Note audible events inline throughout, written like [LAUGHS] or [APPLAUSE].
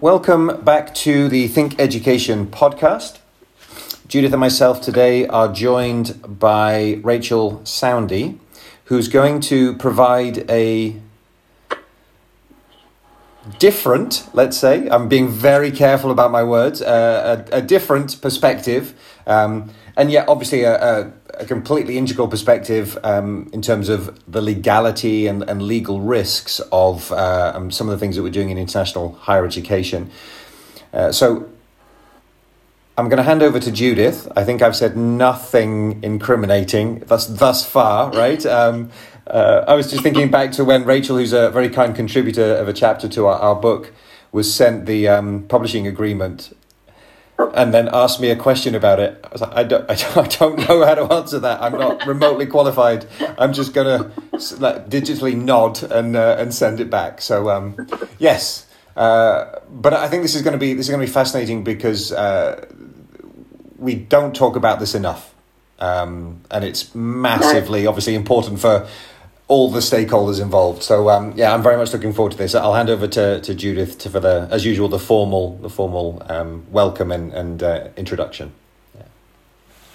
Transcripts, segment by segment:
Welcome back to the Think Education podcast. Judith and myself today are joined by Rachel Soundy, who's going to provide a different, let's say, I'm being very careful about my words, uh, a, a, different perspective, um, and yet obviously a, a, a completely integral perspective um, in terms of the legality and, and legal risks of uh, um, some of the things that we're doing in international higher education. Uh, so I'm going to hand over to Judith. I think I've said nothing incriminating thus thus far, right? Um, uh, I was just thinking back to when Rachel, who's a very kind contributor of a chapter to our, our book, was sent the um, publishing agreement and then asked me a question about it. I was like, I don't, I don't, I don't know how to answer that. I'm not remotely qualified. I'm just going to like, digitally nod and uh, and send it back. So um, yes, uh, but I think this is going to be this is going to be fascinating because uh, we don't talk about this enough, um, and it's massively obviously important for all the stakeholders involved. So um, yeah, I'm very much looking forward to this. I'll hand over to, to Judith to, for the as usual the formal the formal um, welcome and, and uh, introduction. Yeah.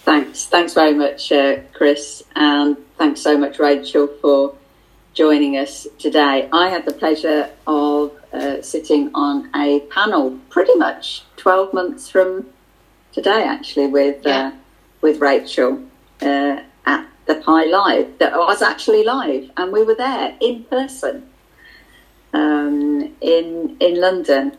Thanks, thanks very much, uh, Chris, and thanks so much, Rachel, for joining us today. I had the pleasure of uh, sitting on a panel pretty much 12 months from today, actually, with yeah. Uh, with Rachel uh, at the PIE Live that was actually live, and we were there in person um, in in London,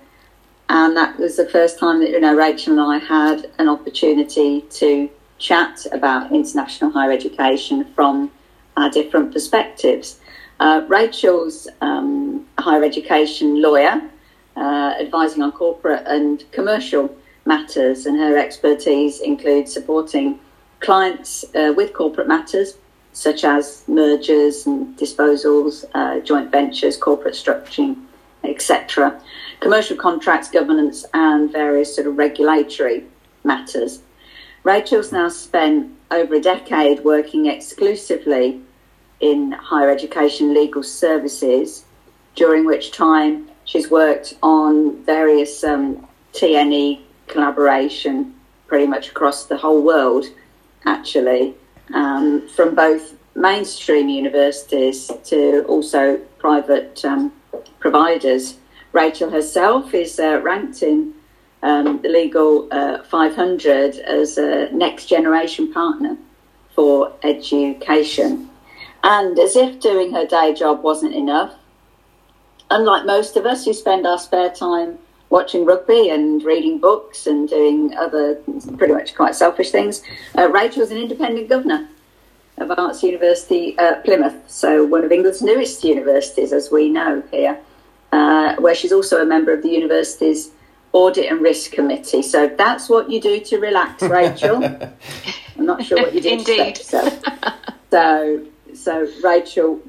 and that was the first time that you know Rachel and I had an opportunity to chat about international higher education from our different perspectives. Uh, Rachel's um, higher education lawyer, uh, advising on corporate and commercial matters, and her expertise includes supporting clients uh, with corporate matters such as mergers and disposals, uh, joint ventures, corporate structuring, etc., commercial contracts, governance, and various sort of regulatory matters. Rachel's now spent over a decade working exclusively in higher education legal services, during which time she's worked on various um, TNE collaboration pretty much across the whole world actually, um, from both mainstream universities to also private um, providers. Rachel herself is uh, ranked in um, the Legal uh, 500 as a next generation partner for education. And as if doing her day job wasn't enough, unlike most of us who spend our spare time watching rugby and reading books and doing other pretty much quite selfish things. Uh, Rachel was an independent governor of Arts University uh, Plymouth, so one of England's newest universities, as we know here, uh, where she's also a member of the university's Audit and Risk Committee. So that's what you do to relax, [LAUGHS] Rachel. I'm not sure what you do Indeed. to so, so, so Rachel,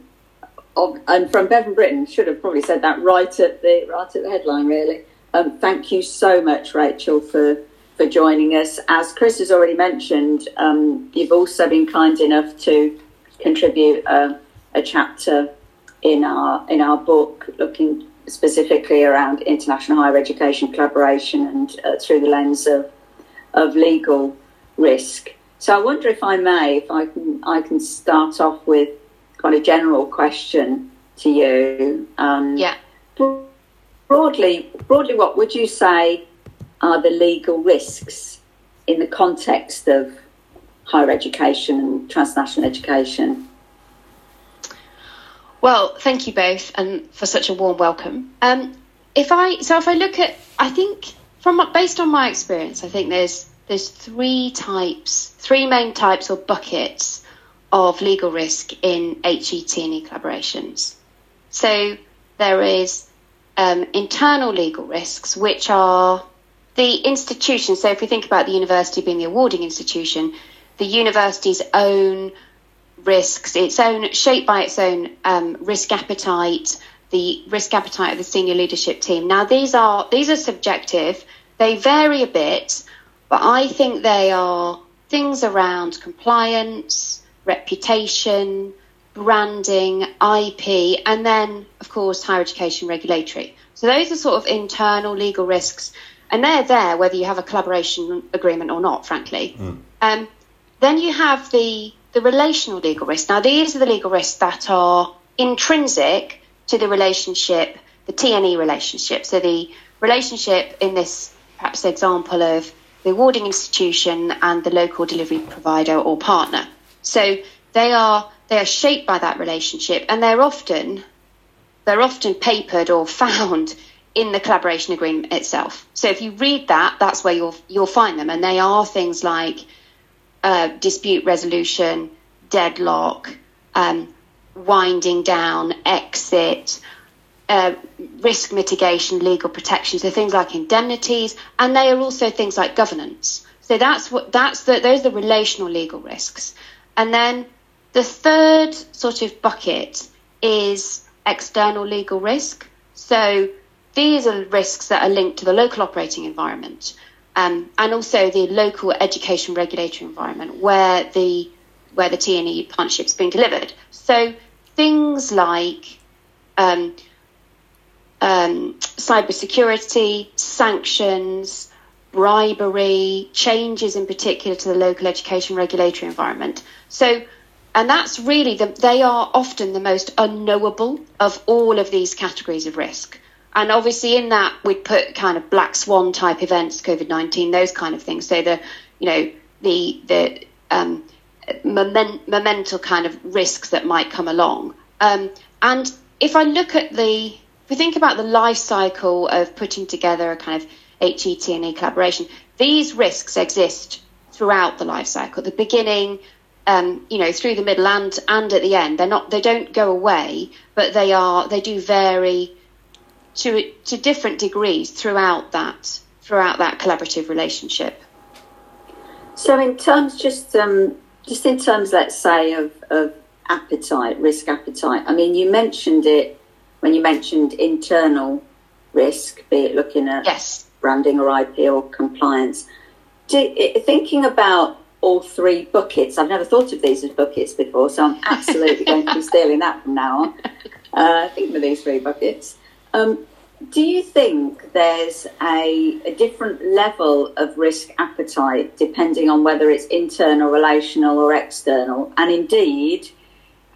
and from Bevan Brittan, should have probably said that right at the right at the headline, really. Um, thank you so much, Rachel, for for joining us. As Chris has already mentioned, um, you've also been kind enough to contribute a, a chapter in our in our book, looking specifically around international higher education collaboration and uh, through the lens of of legal risk. So I wonder if I may, if I can, I can start off with kind of general question to you. Um, yeah broadly, broadly, what would you say are the legal risks in the context of higher education and transnational education? Well, thank you both, and for such a warm welcome. Um, if I so if I look at, I think from based on my experience, I think there's there's three types, three main types or buckets of legal risk in HETNE collaborations. So there is um, internal legal risks, which are the institution. So, if we think about the university being the awarding institution, the university's own risks, its own shaped by its own um, risk appetite, the risk appetite of the senior leadership team. Now, these are these are subjective. They vary a bit, but I think they are things around compliance, reputation, branding, IP, and then, of course, higher education regulatory. So those are sort of internal legal risks, and they're there whether you have a collaboration agreement or not, frankly. Mm. Um, then you have the the relational legal risks. Now these are the legal risks that are intrinsic to the relationship, the TNE relationship. So the relationship in this perhaps example of the awarding institution and the local delivery provider or partner. So they are they are shaped by that relationship and they're often they're often papered or [LAUGHS] found in the collaboration agreement itself. So if you read that, that's where you'll you'll find them, and they are things like uh, dispute resolution, deadlock, um, winding down, exit, uh, risk mitigation, legal protection. So things like indemnities, and they are also things like governance. So that's what that's the those are the relational legal risks, and then the third sort of bucket is external legal risk. So these are risks that are linked to the local operating environment um, and also the local education regulatory environment where the where the TNE partnership is being delivered. So things like um, um, cybersecurity, sanctions, bribery, changes in particular to the local education regulatory environment. So and that's really the, they are often the most unknowable of all of these categories of risk. And obviously, in that, we'd put kind of black swan type events, COVID 19, those kind of things. So the, you know, the, the, um, moment, momental kind of risks that might come along. Um, and if I look at the, if we think about the life cycle of putting together a kind of HETNE collaboration, these risks exist throughout the life cycle. The beginning, um, you know, through the middle and and at the end. They're not, they don't go away, but they are, they do vary to to different degrees throughout that throughout that collaborative relationship. So, in terms, just um, just in terms, let's say of, of appetite, risk appetite. I mean, you mentioned it when you mentioned internal risk, be it looking at yes. branding or IP or compliance. Do, thinking about all three buckets. I've never thought of these as buckets before, so I'm absolutely going to be [LAUGHS] stealing that from now on. Uh, thinking of these three buckets. Um, do you think there's a, a, different level of risk appetite depending on whether it's internal, relational, or external? And indeed,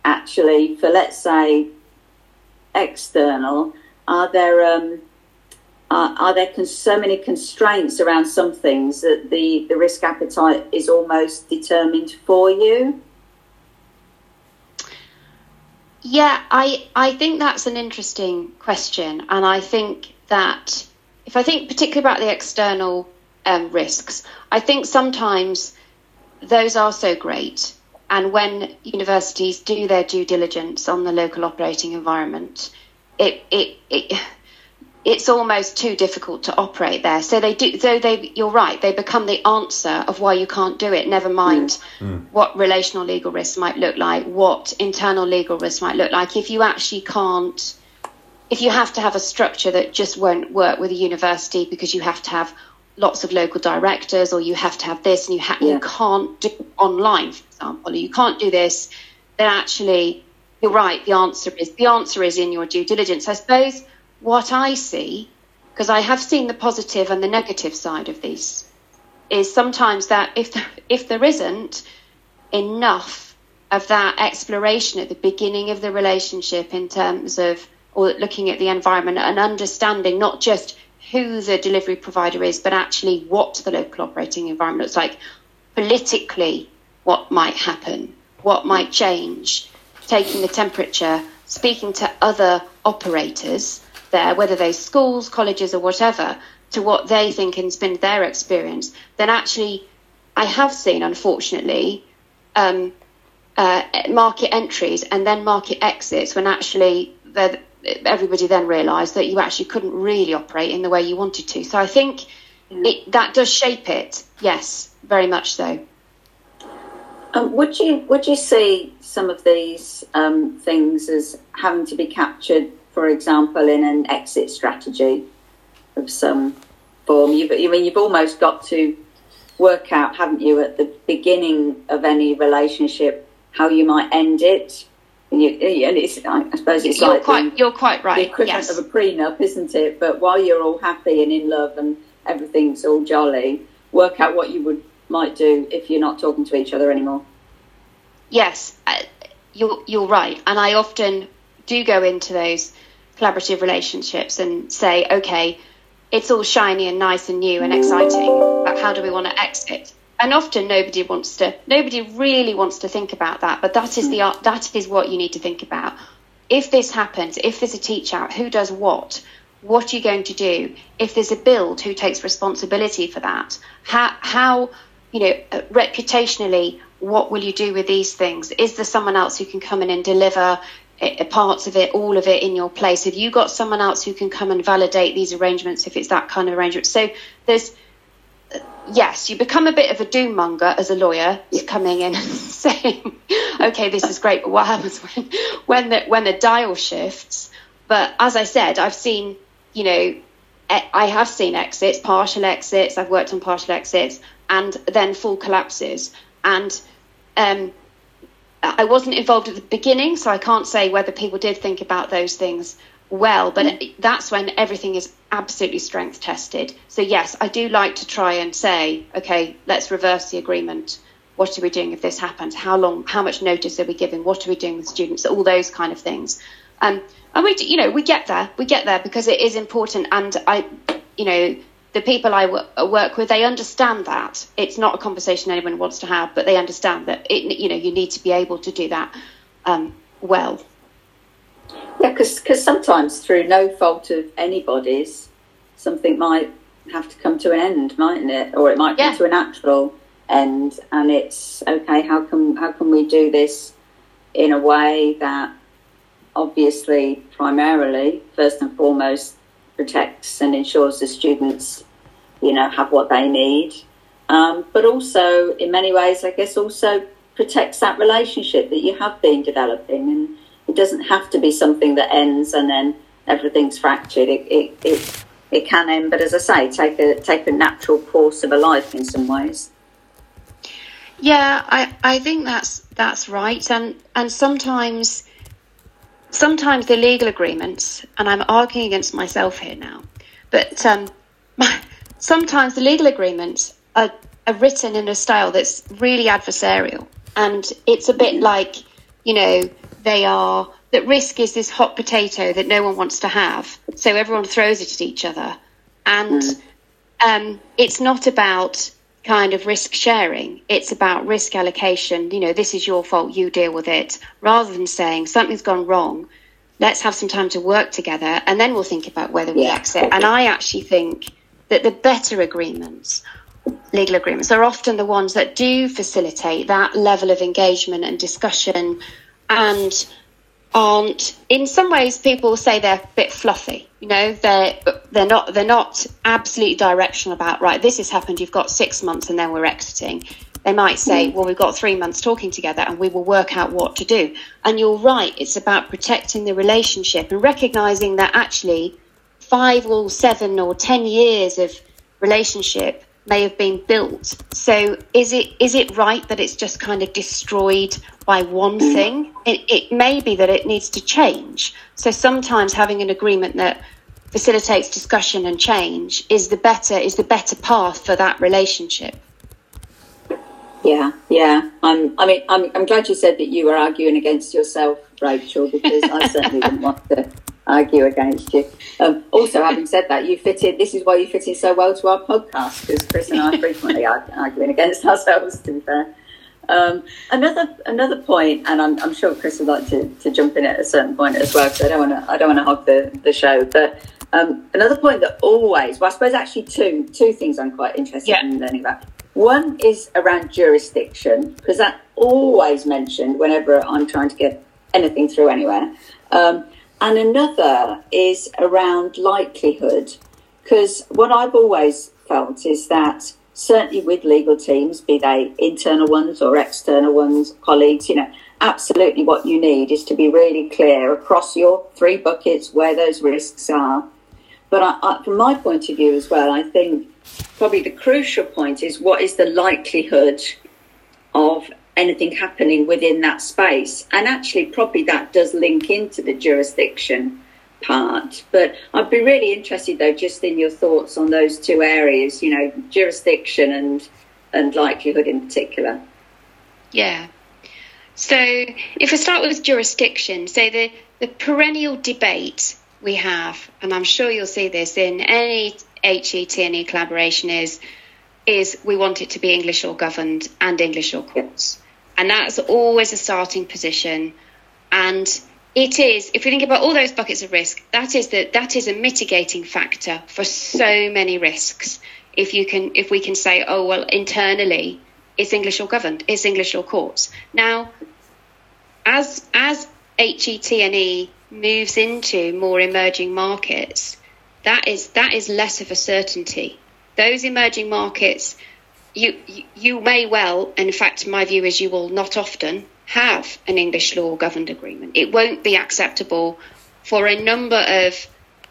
actually, for let's say external, are there um, are, are there so many constraints around some things that the, the risk appetite is almost determined for you? Yeah, I, I think that's an interesting question. And I think that if I think particularly about the external um, risks, I think sometimes those are so great. And when universities do their due diligence on the local operating environment, it, it, it it's almost too difficult to operate there. So they do. So they, you're right. They become the answer of why you can't do it. Never mind mm. mm. what relational legal risks might look like, what internal legal risks might look like. If you actually can't, if you have to have a structure that just won't work with a university because you have to have lots of local directors, or you have to have this, and you ha- yeah. you can't do online, for example, or you can't do this, then actually you're right. The answer is the answer is in your due diligence. I suppose what I see, because I have seen the positive and the negative side of these, is sometimes that if if there isn't enough of that exploration at the beginning of the relationship in terms of or looking at the environment and understanding not just who the delivery provider is, but actually what the local operating environment looks like politically, what might happen, what might change, taking the temperature, speaking to other operators there, whether they're schools, colleges, or whatever, to what they think has been their experience, then actually, I have seen, unfortunately, um, uh, market entries and then market exits when actually everybody then realised that you actually couldn't really operate in the way you wanted to. So I think it, that does shape it. Yes, very much so. Um, would you would you see some of these um, things as having to be captured for example, in an exit strategy of some form. You've, I mean, you've almost got to work out, haven't you, at the beginning of any relationship, how you might end it. And, you, and it's, I suppose it's you're like quite, the, you're quite right. the equivalent yes. of a prenup, isn't it? But while you're all happy and in love and everything's all jolly, work out what you would might do if you're not talking to each other anymore. Yes, uh, you're you're right, and I often do go into those collaborative relationships and say, okay, it's all shiny and nice and new and exciting, but how do we want to exit? And often nobody wants to, nobody really wants to think about that, but that is the that is what you need to think about. If this happens, if there's a teach out, who does what? What are you going to do? If there's a build, who takes responsibility for that? How, how you know, uh, reputationally, what will you do with these things? Is there someone else who can come in and deliver parts of it, all of it in your place? Have you got someone else who can come and validate these arrangements if it's that kind of arrangement? So there's, yes, you become a bit of a doom monger as a lawyer, coming in and [LAUGHS] saying, okay, this is great, but what happens when, when the, when the dial shifts? But as I said, I've seen, you know, I have seen exits, partial exits. I've worked on partial exits, and then full collapses. And um, I wasn't involved at the beginning, so I can't say whether people did think about those things well. But mm. that's when everything is absolutely strength tested. So yes, I do like to try and say, okay, let's reverse the agreement. What are we doing if this happens? How long? How much notice are we giving? What are we doing with students? All those kind of things. Um, and we, you know, we get there. We get there because it is important. And I, you know, the people I w- work with, they understand that it's not a conversation anyone wants to have, but they understand that it, you know, you need to be able to do that um, well. Yeah, because sometimes through no fault of anybody's, something might have to come to an end, mightn't it? Or it might come yeah. to a natural end, and it's okay. How can how can we do this in a way that obviously, primarily, first and foremost, protects and ensures the students, you know, have what they need. Um, but also, in many ways, I guess, also protects that relationship that you have been developing. And it doesn't have to be something that ends and then everything's fractured. It, it, it, it can end, but as I say, take a, take a natural course of a life in some ways. Yeah, I, I think that's that's right, and and sometimes sometimes the legal agreements, and I'm arguing against myself here now, but um, [LAUGHS] sometimes the legal agreements are, are written in a style that's really adversarial. And it's a bit like, you know, they are, that risk is this hot potato that no one wants to have. So everyone throws it at each other. And mm. um, it's not about kind of risk sharing. It's about risk allocation. You know, this is your fault, you deal with it, rather than saying something's gone wrong. Let's have some time to work together and then we'll think about whether we yeah. exit. And I actually think that the better agreements, legal agreements, are often the ones that do facilitate that level of engagement and discussion and aren't in some ways people say they're a bit fluffy you know they're they're not they're not absolutely directional about right this has happened you've got six months and then we're exiting. They might say mm-hmm. well we've got three months talking together and we will work out what to do. And you're right it's about protecting the relationship and recognizing that actually five or seven or ten years of relationship may have been built. So is it is it right that it's just kind of destroyed by one mm. thing? It, it may be that it needs to change. So sometimes having an agreement that facilitates discussion and change is the better is the better path for that relationship. Yeah, yeah. I'm. I mean, I'm. I'm glad you said that you were arguing against yourself, Rachel, because I certainly didn't want to argue against you. Um, also, having said that, you fit in. This is why you fit in so well to our podcast because Chris and I [LAUGHS] frequently are arguing against ourselves. To be fair, um, another another point, and I'm, I'm, sure Chris would like to, to jump in at a certain point as well. because I don't want to I don't want to hog the, the show, but. Um, another point that always, well, I suppose actually two two things I'm quite interested yeah. in learning about. One is around jurisdiction because that always mentioned whenever I'm trying to get anything through anywhere. Um, and another is around likelihood, because what I've always felt is that certainly with legal teams, be they internal ones or external ones, colleagues, you know, absolutely what you need is to be really clear across your three buckets where those risks are. But I, I, from my point of view as well, I think probably the crucial point is what is the likelihood of anything happening within that space. And actually, probably that does link into the jurisdiction part. But I'd be really interested, though, just in your thoughts on those two areas, you know, jurisdiction and, and likelihood in particular. Yeah. So if we start with jurisdiction, so the, the perennial debate we have, and I'm sure you'll see this in any HETNE collaboration, is is we want it to be English law governed and English law courts. And that's always a starting position. And it is, if we think about all those buckets of risk, that is the, that is a mitigating factor for so many risks. If you can, if we can say, oh well, internally, it's English law governed, it's English law courts. Now, as as HETNE moves into more emerging markets, that is that is less of a certainty. Those emerging markets, you you may well, in fact, my view is you will not often have an English law governed agreement. It won't be acceptable for a number of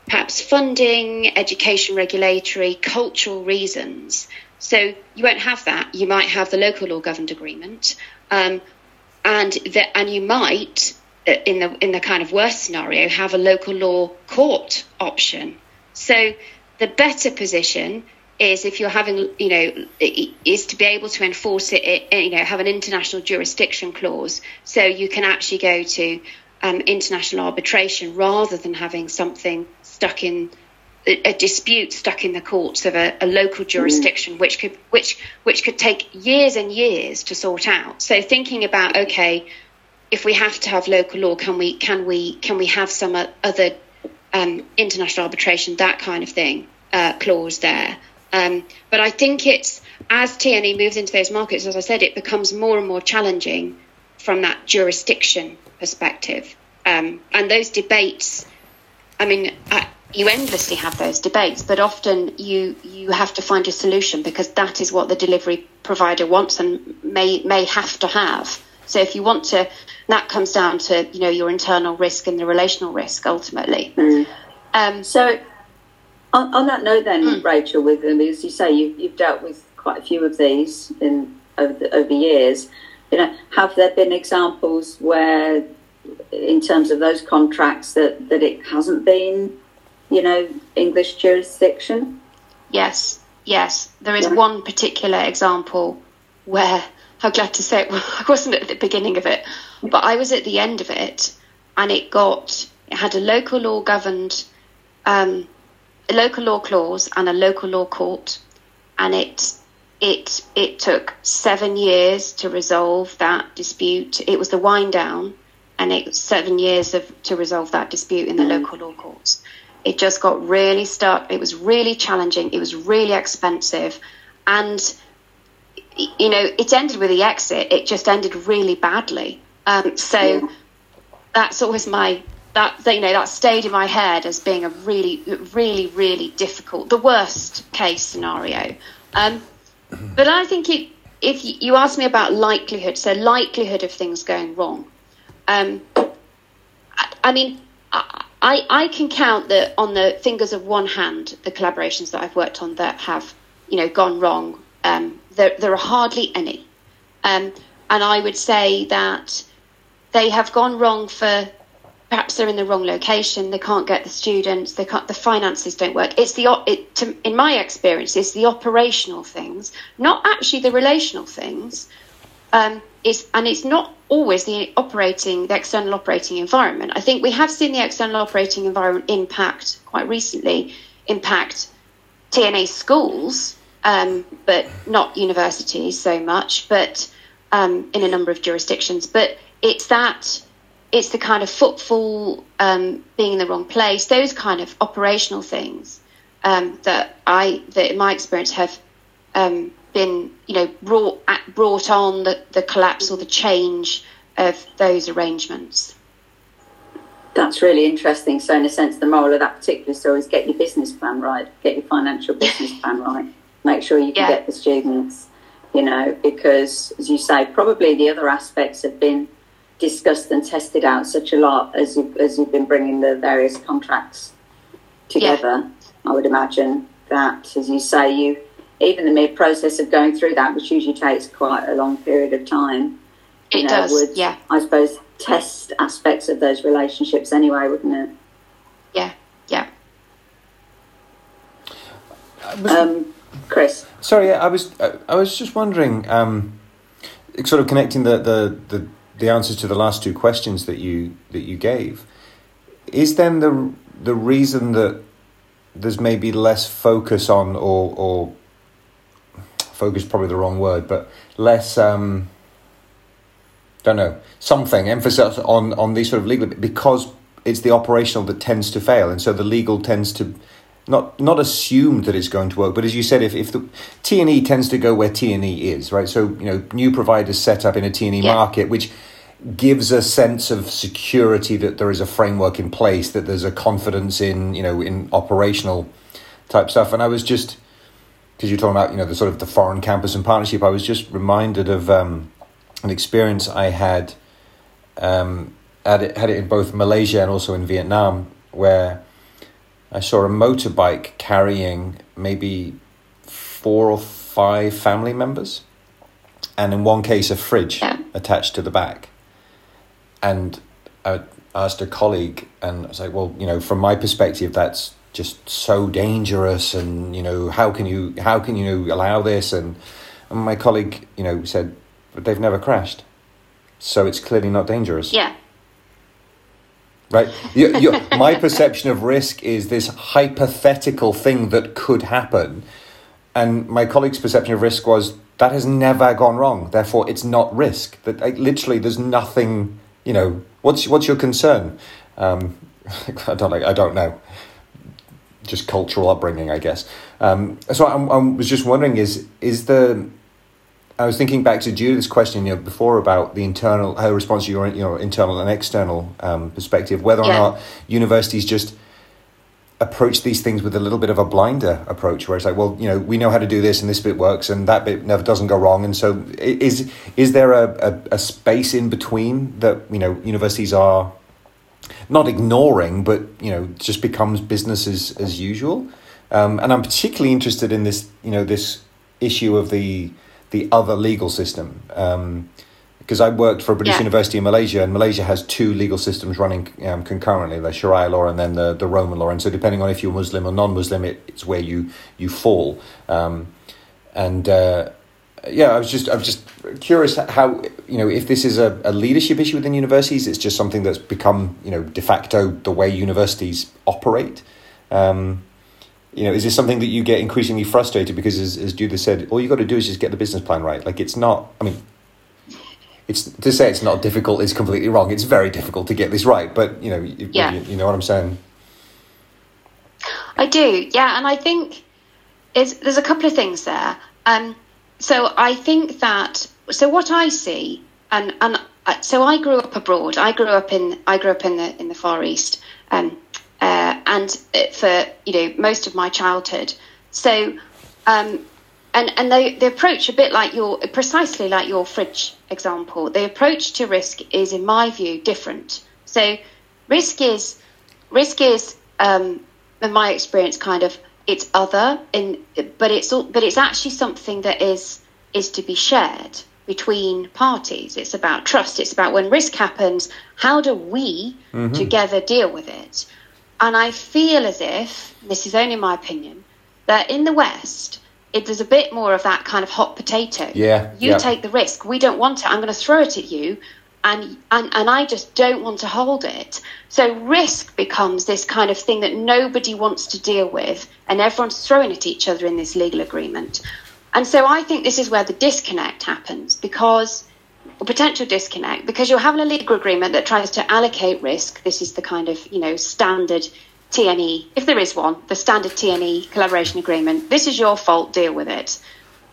perhaps funding, education regulatory, cultural reasons. So you won't have that. You might have the local law governed agreement, um, and the, and you might, uh, in the in the kind of worst scenario, have a local law court option. So the better position is if you're having, you know, is to be able to enforce it, you know, have an international jurisdiction clause, so you can actually go to um, international arbitration rather than having something stuck in a, dispute stuck in the courts of a, a local jurisdiction, mm. which could which which could take years and years to sort out. So thinking about okay, if we have to have local law, can we can we can we have some other um, international arbitration, that kind of thing, uh, clause there. Um, but I think it's as TNE moves into those markets, as I said, it becomes more and more challenging from that jurisdiction perspective. Um, and those debates, I mean, I, you endlessly have those debates, but often you you have to find a solution because that is what the delivery provider wants and may may have to have. So if you want to, that comes down to you know your internal risk and the relational risk ultimately. Mm. Um, so on, on, that note, then mm. Rachel, with them, as you say, you, you've dealt with quite a few of these in over the, over years. You know, have there been examples where, in terms of those contracts, that that it hasn't been you know, English jurisdiction? Yes, yes. There is yeah. one particular example where I'm glad to say it, [LAUGHS] I wasn't at the beginning of it, but I was at the end of it, and it got it had a local law governed, um, local law clause and a local law court, and it it it took seven years to resolve that dispute. It was the wind down, and it seven years of to resolve that dispute in the mm. local law courts it just got really stuck. It was really challenging. It was really expensive. And, you know, it ended with the exit. It just ended really badly. Um, so yeah. that's always my, that, you know, that stayed in my head as being a really, really, really difficult, the worst case scenario. Um, but I think it, if you ask me about likelihood, so likelihood of things going wrong, um, I, I mean, I, I, can count that on the fingers of one hand the collaborations that I've worked on that have you know gone wrong. Um, there, there are hardly any, um, and I would say that they have gone wrong for perhaps they're in the wrong location. They can't get the students. They can't. The finances don't work. It's the it, to, in my experience, it's the operational things, not actually the relational things. Um, it's, and it's not always the operating, the external operating environment. I think we have seen the external operating environment impact quite recently, impact TNE schools, um, but not universities so much, but um, in a number of jurisdictions. But it's that, it's the kind of footfall, um, being in the wrong place, those kind of operational things um, that I, that in my experience have um, been, you know, brought brought on the, the collapse or the change of those arrangements. That's really interesting. So, in a sense, the moral of that particular story is get your business plan right, get your financial business plan [LAUGHS] right, make sure you can yeah. get the students, you know, because as you say, probably the other aspects have been discussed and tested out such a lot as you as you've been bringing the various contracts together. Yeah. I would imagine that, as you say, you even the mere process of going through that, which usually takes quite a long period of time, It know, does, would, yeah. I suppose, test aspects of those relationships anyway, wouldn't it? Yeah, yeah. Um, Chris. Sorry, I was I, I was just wondering, um, sort of connecting the, the, the, the answers to the last two questions that you that you gave. Is then the the reason that there's maybe less focus on or or focus probably the wrong word, but less um, don't know something emphasis on on these sort of legal because it's the operational that tends to fail, and so the legal tends to not not assumed that it's going to work, but as you said, if, if the T and E tends to go where T and E is, right? So you know, new providers set up in a T and E Yeah. market, which gives a sense of security that there is a framework in place, that there's a confidence in you know in operational type stuff. And I was just because you're talking about you know the sort of the foreign campus and partnership, I was just reminded of um, an experience I had um, had it had it in both Malaysia and also in Vietnam, where I saw a motorbike carrying maybe four or five family members, and in one case a fridge attached to the back. And I asked a colleague, and I was like, "Well, you know, from my perspective, that's just so dangerous, and you know, how can you how can you allow this?" And, and my colleague, you know, said, "But they've never crashed, so it's clearly not dangerous." Yeah. Right. You, you, my perception of risk is this hypothetical thing that could happen. And my colleague's perception of risk was that has never gone wrong. Therefore, it's not risk. That like, literally, there's nothing. You know, what's what's your concern? Um, [LAUGHS] I don't like. I don't know. Just cultural upbringing, I guess. Um, so I, I was just wondering: is is the I was thinking back to Judith's question you know, before about the internal, her response to your you know, internal and external um, perspective, whether or Yeah. not universities just approach these things with a little bit of a blinder approach, where it's like, well, you know, we know how to do this, and this bit works, and that bit never doesn't go wrong, and so is is there a, a, a space in between that you know universities are not ignoring, but you know, just becomes business as, as usual. Um, and I'm particularly interested in this, you know, this issue of the the other legal system. Um, because I worked for a British Yeah. university in Malaysia, and Malaysia has two legal systems running um, concurrently: the Sharia law and then the, the Roman law. And so, depending on if you're Muslim or non-Muslim, it, it's where you you fall. Um, and uh, yeah, I was just I'm just curious how you know if this is a, a leadership issue within universities, it's just something that's become you know de facto the way universities operate. Um, you know, is this something that you get increasingly frustrated because, as, as Judith said, all you got to do is just get the business plan right. Like it's not. I mean, it's to say it's not difficult is completely wrong. It's very difficult to get this right. But you know, you, Yeah. you, you know what I'm saying. I do, yeah, and I think is there's a couple of things there. Um, so I think that so what I see, and and so I grew up abroad. I grew up in I grew up in the in the Far East, um, uh, and for you know most of my childhood. So, um, and and they, they approach a bit like your precisely like your fridge example. The approach to risk is, in my view, different. So, risk is risk is um, in my experience kind of it's other in but it's all, but it's actually something that is is to be shared between parties it's about trust it's about when risk happens how do we together deal with it and i feel as if this is only my opinion that in the west it, there's a bit more of that kind of hot potato Yeah, you yeah. take the risk we don't want it i'm going to throw it at you and, and and I just don't want to hold it. So risk becomes this kind of thing that nobody wants to deal with, and everyone's throwing at each other in this legal agreement. And so I think this is where the disconnect happens because or potential disconnect because you're having a legal agreement that tries to allocate risk. This is the kind of you know standard TNE, if there is one, the standard TNE collaboration agreement. This is your fault. Deal with it.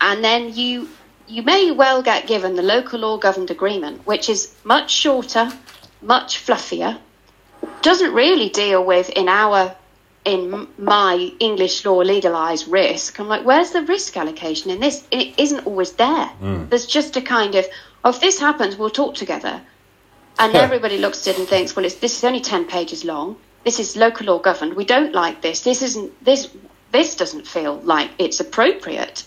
And then you you may well get given the local law governed agreement, which is much shorter, much fluffier, doesn't really deal with in our in my English law legalized risk. I'm like, where's the risk allocation in this? It isn't always there. Hmm. There's just a kind of, oh, if this happens, we'll talk together. And Yeah. everybody looks at it and thinks, well, it's, this is only 10 pages long. This is local law governed. We don't like this. This isn't, this, this doesn't feel like it's appropriate.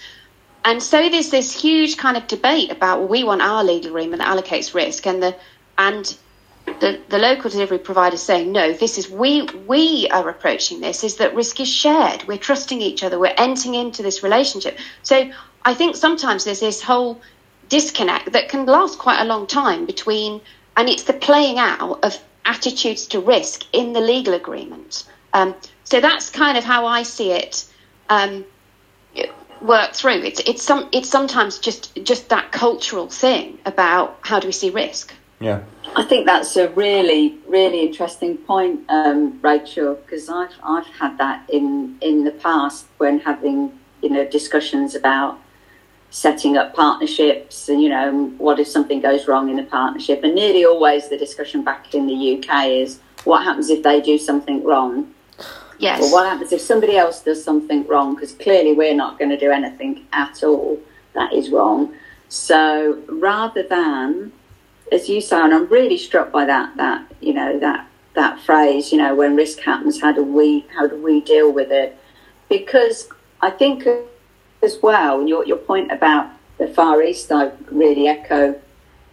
and so there's this huge kind of debate about well, we want our legal agreement that allocates risk, and the and the, the local delivery provider saying no this is we we are approaching this is that risk is shared we're trusting each other we're entering into this relationship so i think sometimes there's this whole disconnect that can last quite a long time between and it's the playing out of attitudes to risk in the legal agreement. Um, so that's kind of how i see it um, work through. It's it's some it's sometimes just just that cultural thing about how do we see risk. Yeah. I think that's a really, really interesting point, um, Rachel, because I've I've had that in in the past when having you know discussions about setting up partnerships and you know what if something goes wrong in a partnership, and nearly always the discussion back in the UK is what happens if they do something wrong. Yes. Or what happens if somebody else does something wrong? Because clearly we're not going to do anything at all that is wrong. So rather than as you say, and I'm really struck by that that you know that that phrase, you know, when risk happens, how do we how do we deal with it? Because I think as well, your your point about the Far East, I really echo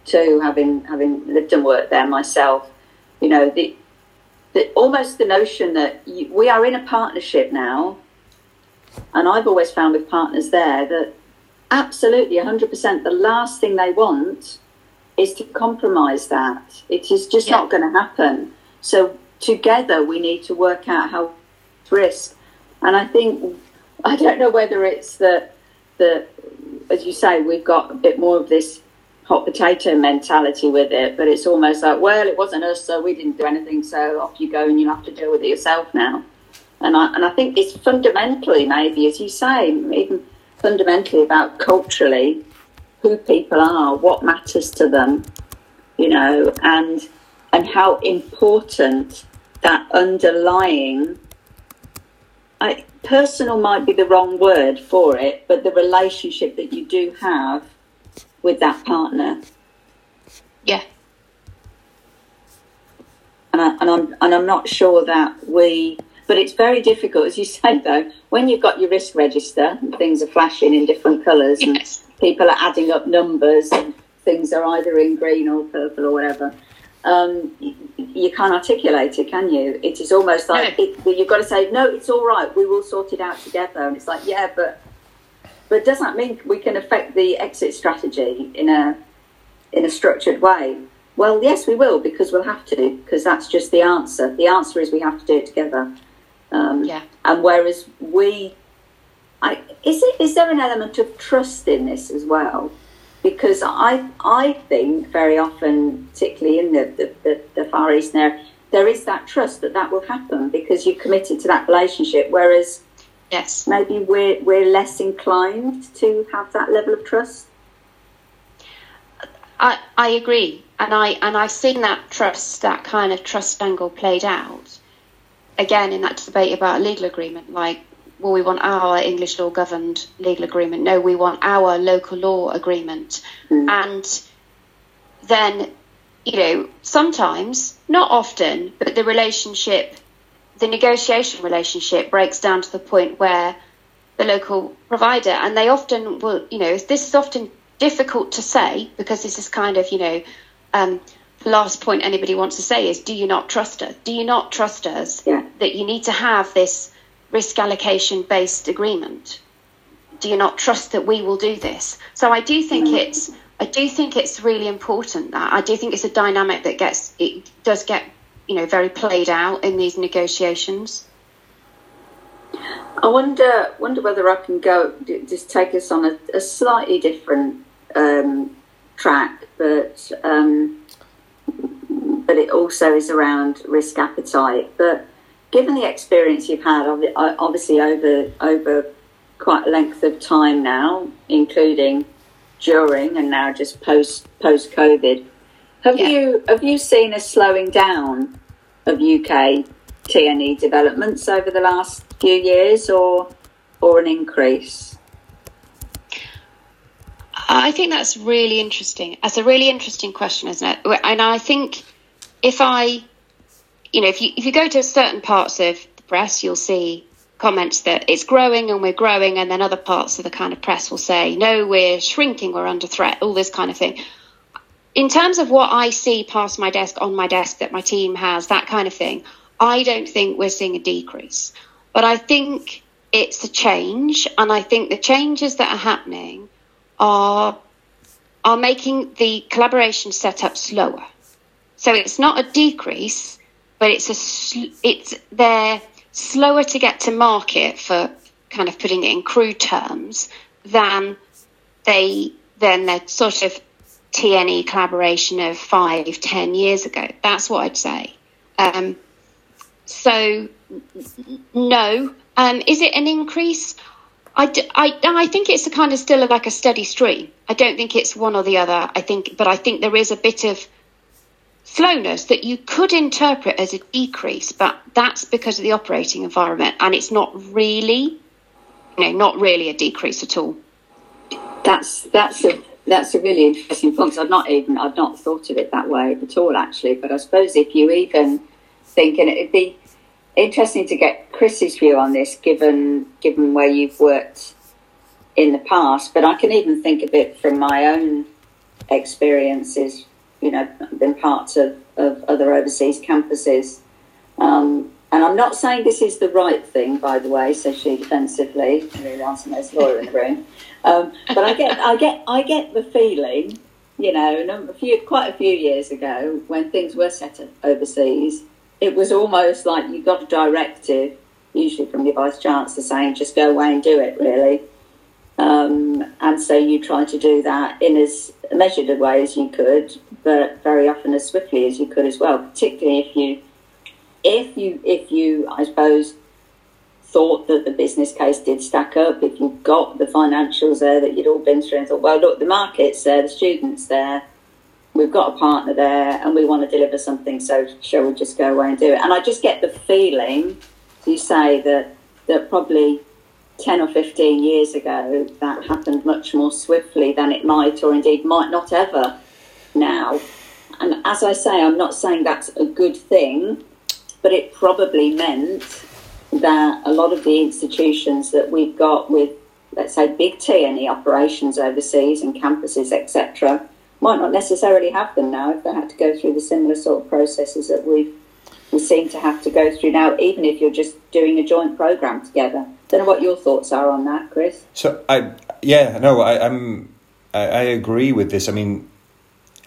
too, having having lived and worked there myself. You know, the, the almost the notion that you, we are in a partnership now, and I've always found with partners there that absolutely 100% the last thing they want is to compromise that. It is just yeah. not going to happen. So together we need to work out how to risk. And I think I don't know whether it's that the as you say we've got a bit more of this hot potato mentality with it, but it's almost like well it wasn't us so we didn't do anything so off you go and you'll have to deal with it yourself now. And I and I think it's fundamentally maybe as you say even fundamentally about culturally who people are, what matters to them, you know, and and how important that underlying I, personal might be the wrong word for it, but the relationship that you do have with that partner. Yeah. And, I, and I'm and I'm not sure that we, but it's very difficult, as you [LAUGHS] say though, when you've got your risk register and things are flashing in different colours yes. and people are adding up numbers and things are either in green or purple or whatever. Um, you, can't articulate it, can you? It is almost like no. it, you've got to say, no, it's all right. We will sort it out together. And it's like, yeah, but but does that mean we can affect the exit strategy in a in a structured way? Well, yes, we will because we'll have to because that's just the answer. The answer is we have to do it together. Um, yeah. And whereas we I, is it is there an element of trust in this as well? Because I I think very often, particularly in the, the, the, the Far East there, there is that trust that that will happen because you've committed to that relationship. Whereas, yes, maybe we're we're less inclined to have that level of trust. I I agree, and I and I've seen that trust, that kind of trust angle played out again in that debate about legal agreement. Like well, we want our English law governed legal agreement. No, we want our local law agreement. Mm. And then, you know, sometimes, not often, but the relationship, the negotiation relationship breaks down to the point where the local provider, and they often will, you know, this is often difficult to say because this is kind of, you know, um, the last point anybody wants to say is, do you not trust us? Do you not trust us yeah. that you need to have this risk allocation based agreement? Do you not trust that we will do this? So I do think it's I do think it's really important that I do think it's a dynamic that gets it does get you know very played out in these negotiations. I wonder wonder whether I can go just take us on a, a slightly different um, track, but um, but it also is around risk appetite. But given the experience you've had, obviously over over quite a length of time now, including during and now just post post COVID, have yeah. you have you seen a slowing down of UK TNE developments over the last few years, or or an increase? I think that's really interesting. That's a really interesting question, isn't it? And I think if I you know, if you if you go to certain parts of the press, you'll see comments that it's growing and we're growing, and then other parts of the kind of press will say, no, we're shrinking, we're under threat, all this kind of thing. In terms of what I see past my desk, on my desk, that my team has, that kind of thing, I don't think we're seeing a decrease. But I think it's a change, and I think the changes that are happening are are making the collaboration setup slower. So it's not a decrease, but it's a it's they're slower to get to market for kind of putting it in crude terms than they than the sort of TNE collaboration of five, ten years ago. That's what I'd say. Um, so no, um, is it an increase? I, I, I think it's a kind of still like a steady stream. I don't think it's one or the other. I think, but I think there is a bit of slowness that you could interpret as a decrease, but that's because of the operating environment, and it's not really, you know, not really a decrease at all. That's that's a that's a really interesting point. I've not even I've not thought of it that way at all, actually. But I suppose if you even think, and it'd be interesting to get Chris's view on this, given given where you've worked in the past. But I can even think of it from my own experiences you know, been parts of, of other overseas campuses. Um, and I'm not saying this is the right thing, by the way, says she defensively. I Really answer most lawyer in the room. Um, but I get, I get, I get the feeling, you know, a few, quite a few years ago, when things were set overseas, it was almost like you got a directive, usually from your vice chancellor, saying just go away and do it. Really, um, and so you try to do that in as measured a way as you could, but very often as swiftly as you could as well. Particularly if you, if you, if you, I suppose, thought that the business case did stack up. If you got the financials there that you'd all been through and thought, well, look, the market's there, the students there, we've got a partner there, and we want to deliver something. So shall we just go away and do it? And I just get the feeling, you say that that probably 10 or 15 years ago, that happened much more swiftly than it might, or indeed might not ever now. And as I say, I'm not saying that's a good thing, but it probably meant that a lot of the institutions that we've got with, let's say, big TNE operations overseas and campuses, etc., might not necessarily have them now if they had to go through the similar sort of processes that we've we seem to have to go through now, even if you're just doing a joint program together. Don't know what your thoughts are on that, Chris. So I, yeah, no, I, I'm, I, I agree with this. I mean,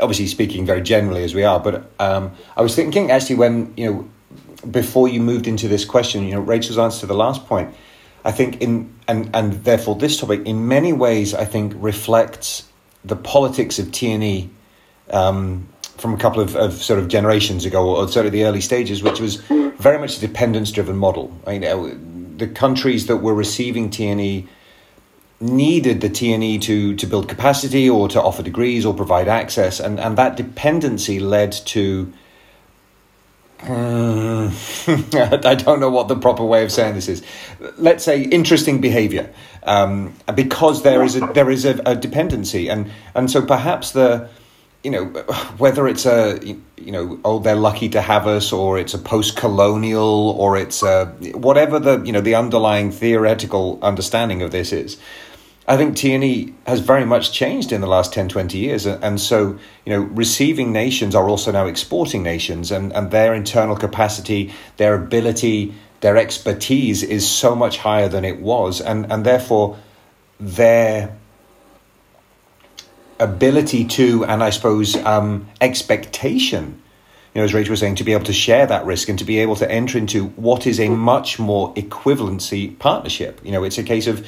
obviously speaking very generally as we are, but um, I was thinking actually when you know before you moved into this question, you know, Rachel's answer to the last point, I think in and and therefore this topic in many ways I think reflects the politics of TNE um, from a couple of, of, sort of generations ago, or sort of the early stages, which was very much a dependence-driven model. I mean, uh, the countries that were receiving TNE needed the TNE to to build capacity or to offer degrees or provide access, and and that dependency led to. Uh, [LAUGHS] I don't know what the proper way of saying this is. Let's say interesting behaviour, um, because there is a there is a, a dependency, and and so perhaps the you know, whether it's a, you know, oh, they're lucky to have us, or it's a post-colonial, or it's a, whatever the, you know, the underlying theoretical understanding of this is. I think TNE has very much changed in the last 10, 20 years. And so, you know, receiving nations are also now exporting nations, and, and their internal capacity, their ability, their expertise is so much higher than it was. And, and therefore, their ability to, and I suppose um, expectation, you know, as Rachel was saying, to be able to share that risk and to be able to enter into what is a much more equivalency partnership. You know, it's a case of,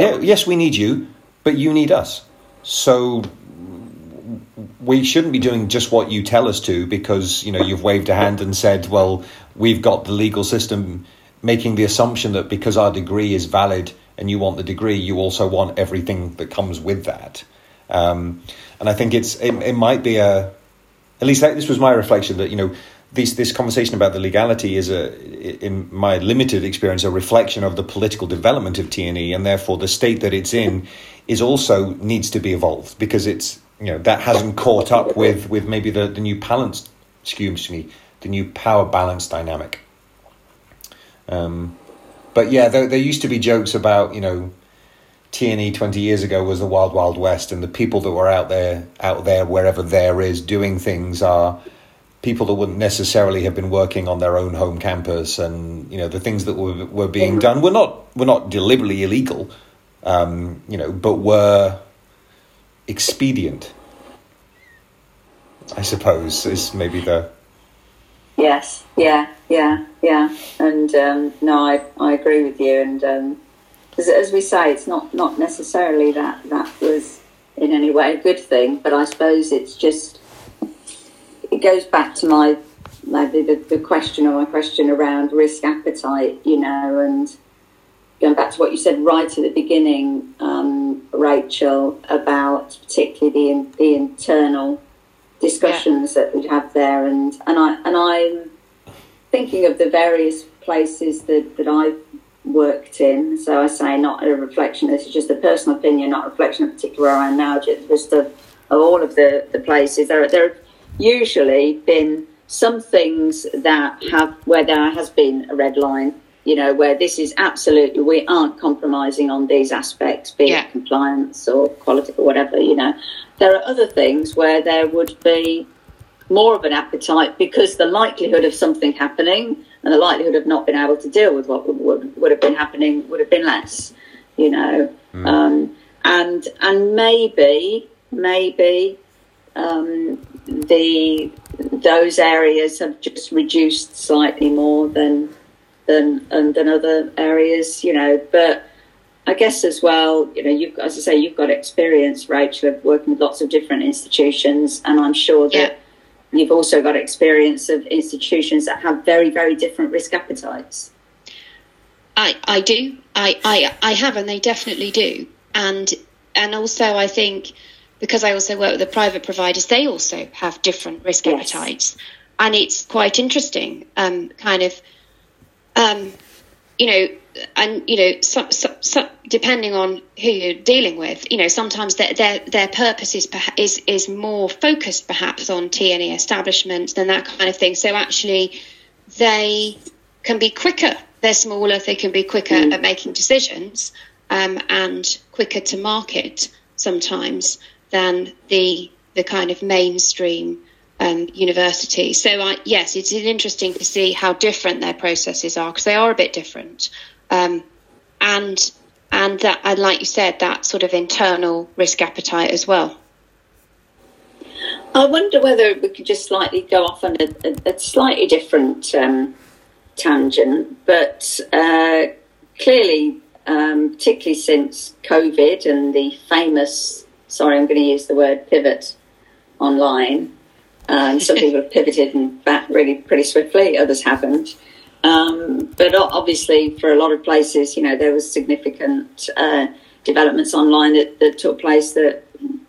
yeah, yes, we need you, but you need us. So we shouldn't be doing just what you tell us to because you know you've waved a hand and said, well, we've got the legal system making the assumption that because our degree is valid and you want the degree, you also want everything that comes with that. Um, and I think it's it, it might be a at least that, this was my reflection that you know this this conversation about the legality is a in my limited experience a reflection of the political development of TNE and therefore the state that it's in is also needs to be evolved because it's you know that hasn't caught up with with maybe the the new balance excuse me the new power balance dynamic. Um, but yeah, there, there used to be jokes about you know TNE twenty years ago was the wild wild west, and the people that were out there out there wherever there is doing things are people that wouldn't necessarily have been working on their own home campus, and you know the things that were were being done were not were not deliberately illegal, um, you know, but were expedient. I suppose is maybe the Yes, yeah, yeah, yeah, and um, no, I, I agree with you. And um, as, as, we say, it's not not necessarily that that was in any way a good thing, but I suppose it's just it goes back to my maybe the, the question or my question around risk appetite, you know, and going back to what you said right at the beginning, um, Rachel, about particularly the the internal discussions yeah. that we'd have there, and and I and I'm thinking of the various places that that I've worked in. So I say not a reflection. This is just a personal opinion, not a reflection of particular where I am now. Just of, of all of the the places there. There have usually been some things that have where there has been a red line you know, where this is absolutely, we aren't compromising on these aspects, be yeah. it compliance or quality or whatever, you know. There are other things where there would be more of an appetite because the likelihood of something happening and the likelihood of not being able to deal with what would, would have been happening would have been less, you know. Mm. Um, and and maybe maybe um, the those areas have just reduced slightly more than than than other areas, you know. But I guess as well, you know, you as I say, you've got experience, Rachel, of working with lots of different institutions, and I'm sure that. Yeah. You've also got experience of institutions that have very, very different risk appetites. I, I do. I, I, I have, and they definitely do. And and also, I think because I also work with the private providers, they also have different risk yes. appetites, and it's quite interesting. Um, kind of um, you know, and you know, so, so, so, depending on who you're dealing with, you know, sometimes their their, their purpose is, is is more focused perhaps on TNE establishments than that kind of thing. So actually, they can be quicker. They're smaller. They can be quicker mm. at making decisions um, and quicker to market sometimes than the the kind of mainstream um, university. So, I, yes, it's interesting to see how different their processes are because they are a bit different. Um, and and that, and like you said, that sort of internal risk appetite as well. I wonder whether we could just slightly go off on a, a, a slightly different um, tangent, but uh, clearly, um, particularly since COVID and the famous, sorry, I'm going to use the word pivot online, um, some people have pivoted and back really pretty swiftly, others haven't. Um, but obviously, for a lot of places, you know, there was significant uh, developments online that, that, took place that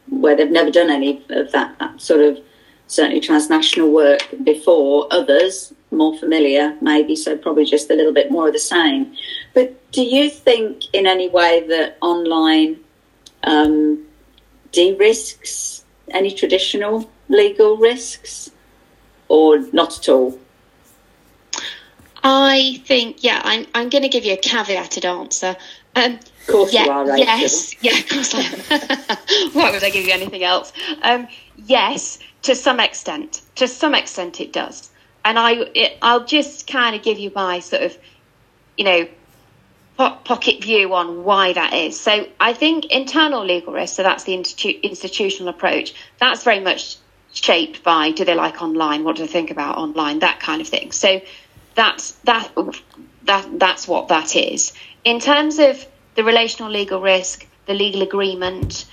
where they've never done any of that, that sort of certainly transnational work before. Others more familiar, maybe, so probably just a little bit more of the same. But do you think in any way that online um, de-risks any traditional legal risks or not at all? I think, yeah, I'm, I'm going to give you a caveated answer. Um, of course yeah, you are, right? Yes, yeah, of course I am. [LAUGHS] Why would I give you anything else? Um, yes, to some extent. To some extent, it does. And I, it, I'll just kind of give you my sort of, you know, pocket view on why that is. So I think internal legal risk, so that's the institu- institutional approach, that's very much shaped by do they like online, what do they think about online, that kind of thing. So that's that that that's what that is. In terms of the relational legal risk, the legal agreement,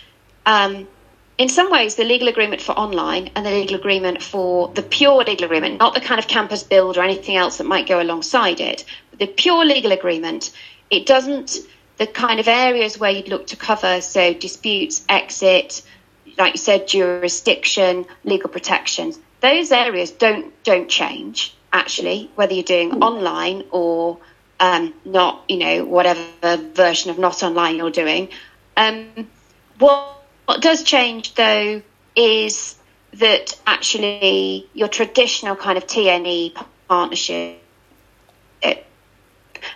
um, in some ways, the legal agreement for online and the legal agreement for the pure legal agreement, not the kind of campus build or anything else that might go alongside it, but the pure legal agreement, it doesn't, the kind of areas where you'd look to cover, so disputes, exit, like you said, jurisdiction, legal protections. Those areas don't don't change actually, whether you're doing mm. online or um, not, you know, whatever version of not online you're doing. Um, what what does change though is that actually your traditional kind of TNE partnership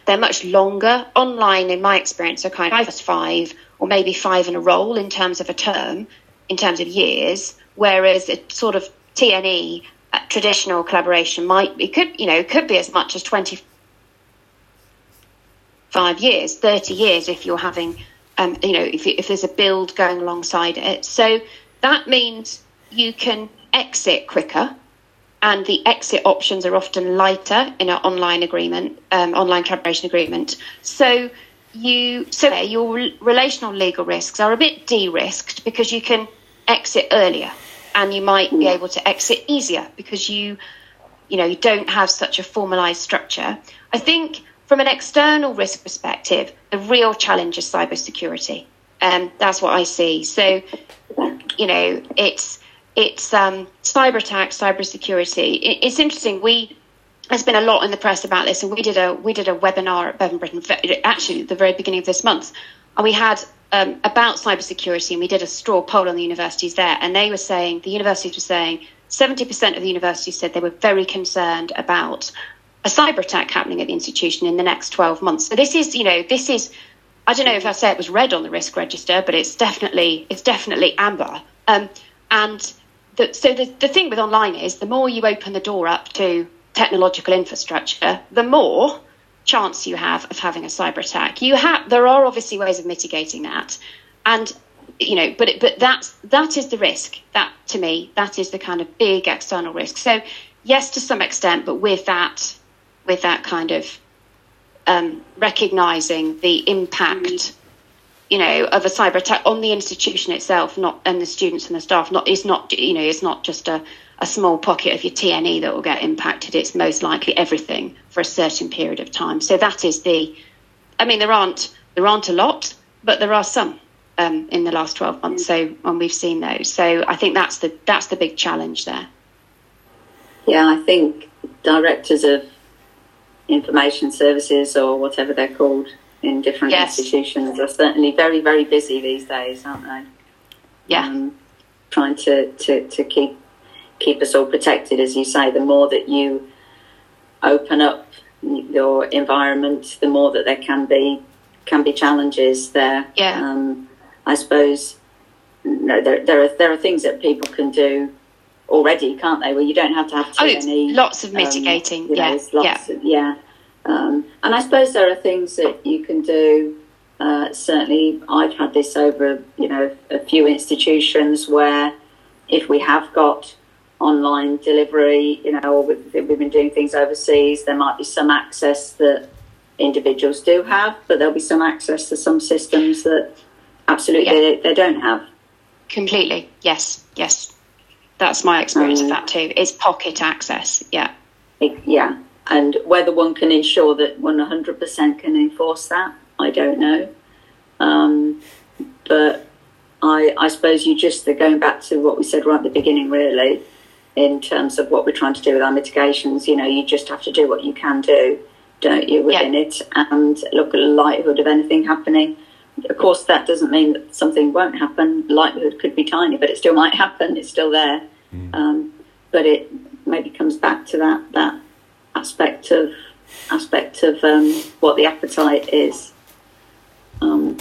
They're much longer. Online, in my experience, are kind of five. five or maybe five in a roll in terms of a term, in terms of years, whereas a sort of TNE uh, traditional collaboration might it could you know could be as much as 25 years 30 years if you're having um, you know if, if there's a build going alongside it. So that means you can exit quicker and the exit options are often lighter in an online agreement, um, online collaboration agreement. So you, so your relational legal risks are a bit de-risked because you can exit earlier, and you might be able to exit easier because you, you know, you don't have such a formalised structure. I think from an external risk perspective, the real challenge is cybersecurity. Um, that's what I see. So, you know, it's it's um, cyber attacks, cyber security. It, it's interesting. We there's been a lot in the press about this, and we did a we did a webinar at Bevan Brittan actually at the very beginning of this month, and we had um, about cybersecurity, and we did a straw poll on the universities there, and they were saying the universities were saying 70% of the universities said they were very concerned about a cyber attack happening at the institution in the next 12 months. So this is, you know, this is I don't know if I say it was red on the risk register, but it's definitely it's definitely amber. Um, and the, so the, the thing with online is the more you open the door up to technological infrastructure, the more chance you have of having a cyber attack. You have there are obviously ways of mitigating that, and you know, but it, but that's that is the risk. That to me, that is the kind of big external risk. So yes, to some extent, but with that with that kind of um, recognizing the impact you know, of a cyber attack on the institution itself, not and the students and the staff. Not it's not you know it's not just a, a small pocket of your TNE that will get impacted. It's most likely everything for a certain period of time. So that is the. I mean, there aren't there aren't a lot, but there are some um, in the last twelve months. So and we've seen those. So I think that's the that's the big challenge there. Yeah, I think directors of information services or whatever they're called in different yes. institutions are certainly very, very busy these days, aren't they? Yeah. Um, trying to, to, to keep keep us all protected, as you say. The more that you open up your environment, the more that there can be can be challenges there. Yeah. Um, I suppose no, there, there are there are things that people can do already, can't they? Well, you don't have to have too oh, many. Lots of mitigating. Um, yeah. Know, yeah. Of, yeah. Um, and I suppose there are things that you can do. Uh, certainly, I've had this over you know a few institutions where if we have got online delivery, you know, or we've, we've been doing things overseas, there might be some access that individuals do have, but there'll be some access to some systems that absolutely yeah. they, they, don't have. Completely, yes, yes. That's my experience um, of that too. Is pocket access, yeah. It, yeah, and whether one can ensure that 100% can enforce that, I don't know. Um, but I, I suppose you just, going back to what we said right at the beginning, really, in terms of what we're trying to do with our mitigations, you know, you just have to do what you can do, don't you, within yeah. it, and look at the likelihood of anything happening. Of course, that doesn't mean that something won't happen. Likelihood could be tiny, but it still might happen. It's still there. Mm. Um, but it maybe comes back to that that aspect of aspect of um, what the appetite is. Um,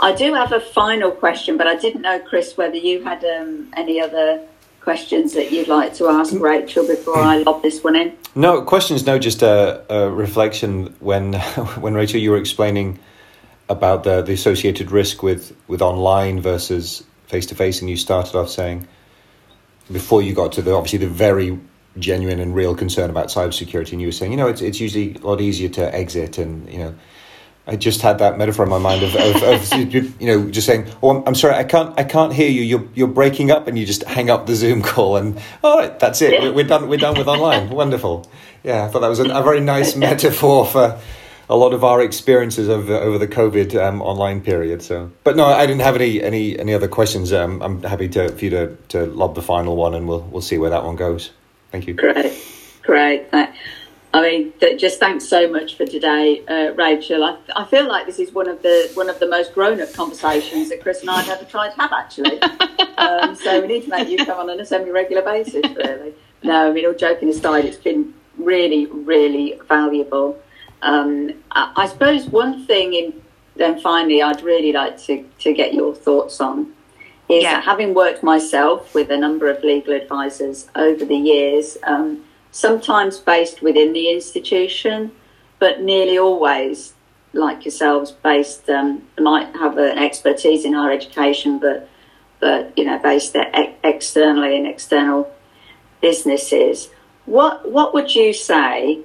I do have a final question, but I didn't know, Chris, whether you had um, any other questions that you'd like to ask Rachel before I lob this one in. No questions. No, just a, a reflection. When [LAUGHS] when Rachel, you were explaining about the, the associated risk with, with online versus face to face, and you started off saying before you got to the obviously the very genuine and real concern about cybersecurity, and you were saying, you know, it's it's usually a lot easier to exit, and you know, I just had that metaphor in my mind of, of, of [LAUGHS] you know, just saying, "Oh, I'm, I'm, sorry, I can't, I can't hear you. You're you're breaking up," and you just hang up the Zoom call, and all right, that's it. We're, we're done. We're done with online. [LAUGHS] Wonderful. Yeah, I thought that was a, a very nice [LAUGHS] metaphor for a lot of our experiences over over the COVID um, online period. So, but no, I didn't have any any any other questions. Um, I'm happy to for you to to lob the final one, and we'll we'll see where that one goes. Thank you. Great, great. I mean, just thanks so much for today, uh, Rachel. I, I feel like this is one of the one of the most grown up conversations that Chris and I have ever tried to have, actually. [LAUGHS] um, so we need to make you come on on a semi regular basis, really. No, I mean, all joking aside, it's been really, really valuable. um, I, I, suppose one thing in then finally I'd really like to, to get your thoughts on is yeah. having worked myself with a number of legal advisors over the years, um, sometimes based within the institution, but nearly always, like yourselves, based um, might have an expertise in higher education, but but you know based ex- externally in external businesses. What what would you say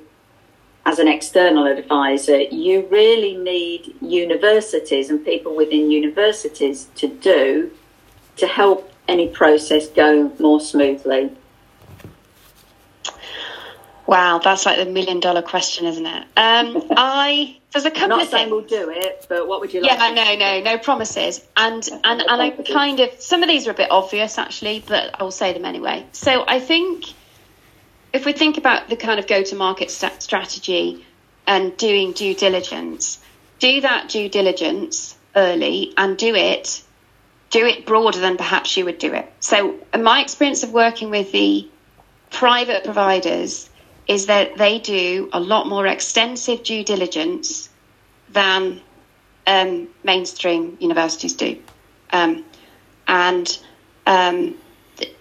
as an external advisor, you really need universities and people within universities to do to help any process go more smoothly? Wow, that's like the million dollar question, isn't it? Um, [LAUGHS] I there's a couple I'm not of saying things. we'll do it, but what would you like? Yeah, no, no, no promises. And and and I kind of some of these are a bit obvious actually, but I'll say them anyway. So I think if we think about the kind of go to market st- strategy and doing due diligence, do that due diligence early and do it do it broader than perhaps you would do it. So, my experience of working with the private providers is that they do a lot more extensive due diligence than um, mainstream universities do. Um, and, um,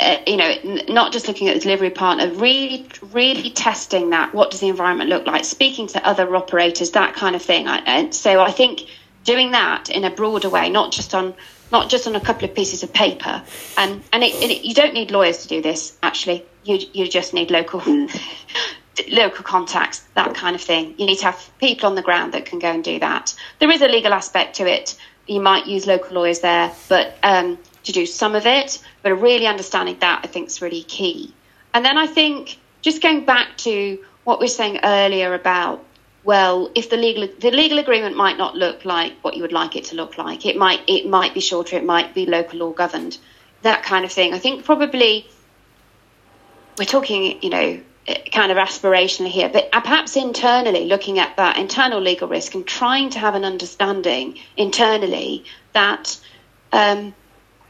uh, you know, not just looking at the delivery partner, really, really testing that. What does the environment look like? Speaking to other operators, that kind of thing. I, so I think doing that in a broader way, not just on not just on a couple of pieces of paper. And and, it, it, you don't need lawyers to do this. Actually, you you just need local [LAUGHS] local contacts, that kind of thing. You need to have people on the ground that can go and do that. There is a legal aspect to it. You might use local lawyers there, but um, to do some of it, but really understanding that I think is really key. And then I think just going back to what we were saying earlier about well, if the legal the legal agreement might not look like what you would like it to look like, it might it might be shorter, it might be local law governed, that kind of thing. I think probably we're talking, you know, kind of aspirationally here, but perhaps internally looking at that internal legal risk and trying to have an understanding internally that um,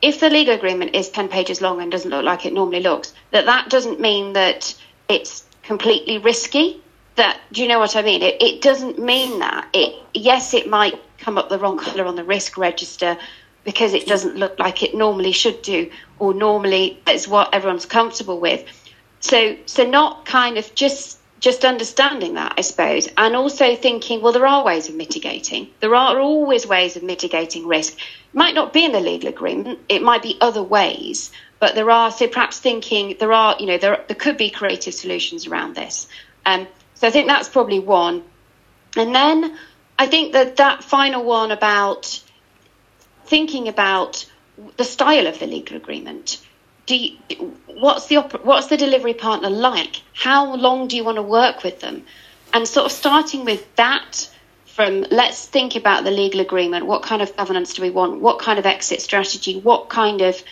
if the legal agreement is 10 pages long and doesn't look like it normally looks, that that doesn't mean that it's completely risky that do you know what I mean? It, it doesn't mean that. It yes, it might come up the wrong colour on the risk register because it doesn't look like it normally should do, or normally is what everyone's comfortable with. So so not kind of just just understanding that, I suppose, and also thinking, well, there are ways of mitigating. There are always ways of mitigating risk. It might not be in the legal agreement. It might be other ways, but there are. So perhaps thinking there are, you know, there there could be creative solutions around this. Um, so I think that's probably one. And then I think that that final one about thinking about the style of the legal agreement. You, what's the what's the delivery partner like? How long do you want to work with them? And sort of starting with that from let's think about the legal agreement. What kind of governance do we want? What kind of exit strategy? What kind of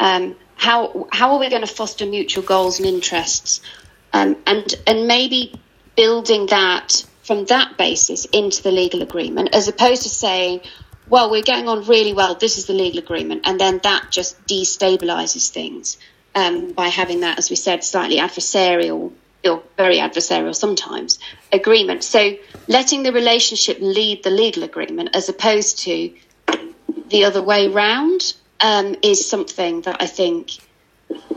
um, how how are we going to foster mutual goals and interests? Um, and and maybe building that from that basis into the legal agreement, as opposed to saying, well, we're going on really well, this is the legal agreement, and then that just destabilizes things um, by having that, as we said, slightly adversarial or very adversarial sometimes agreement. So letting the relationship lead the legal agreement as opposed to the other way round um, is something that I think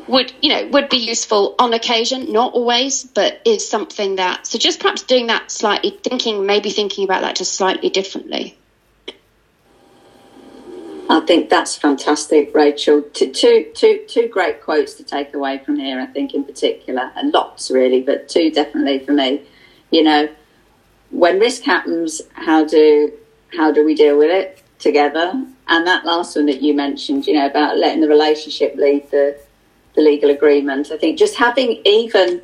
would you know would be useful on occasion not always but is something that so just perhaps doing that slightly thinking maybe thinking about that just slightly differently I think that's fantastic, Rachel. Two, two, two, two great quotes to take away from here, I think, in particular, and lots really, but two definitely for me. You know, when risk happens, how do how do we deal with it together? And that last one that you mentioned, you know, about letting the relationship lead the the legal agreement. I think just having even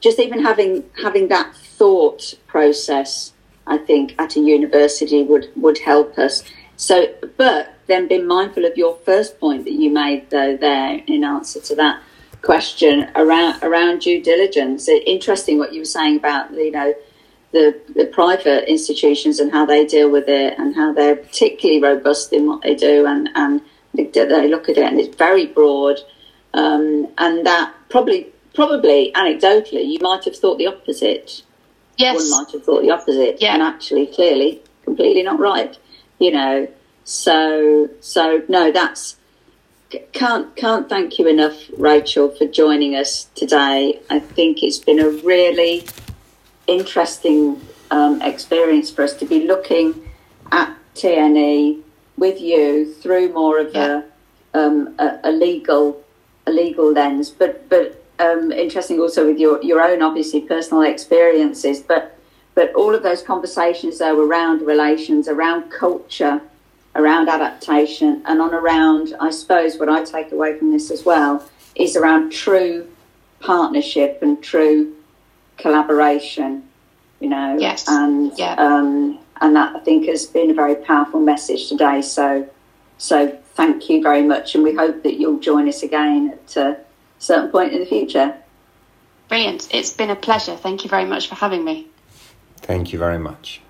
just even having having that thought process, I think at a university would would help us. So, but then being mindful of your first point that you made though there in answer to that question around around due diligence. Interesting what you were saying about you know the the private institutions and how they deal with it and how they're particularly robust in what they do and and they look at it and it's very broad um, and that probably, probably anecdotally, you might have thought the opposite Yes. one might have thought the opposite, Yeah. and actually, clearly, completely not right. You know, so so no, that's can't can't thank you enough, Rachel, for joining us today. I think it's been a really interesting um, experience for us to be looking at TNE with you through more of Yeah. a, um, a a legal a legal lens, but but um, interesting also with your your own obviously personal experiences, but but all of those conversations though around relations, around culture, around adaptation, and on around I suppose what I take away from this as well is around true partnership and true collaboration. You know, Yes. and Yeah. um, and that I think has been a very powerful message today. So so thank you very much, and we hope that you'll join us again at uh, a certain point in the future. Brilliant. It's been a pleasure. Thank you very much for having me. Thank you very much.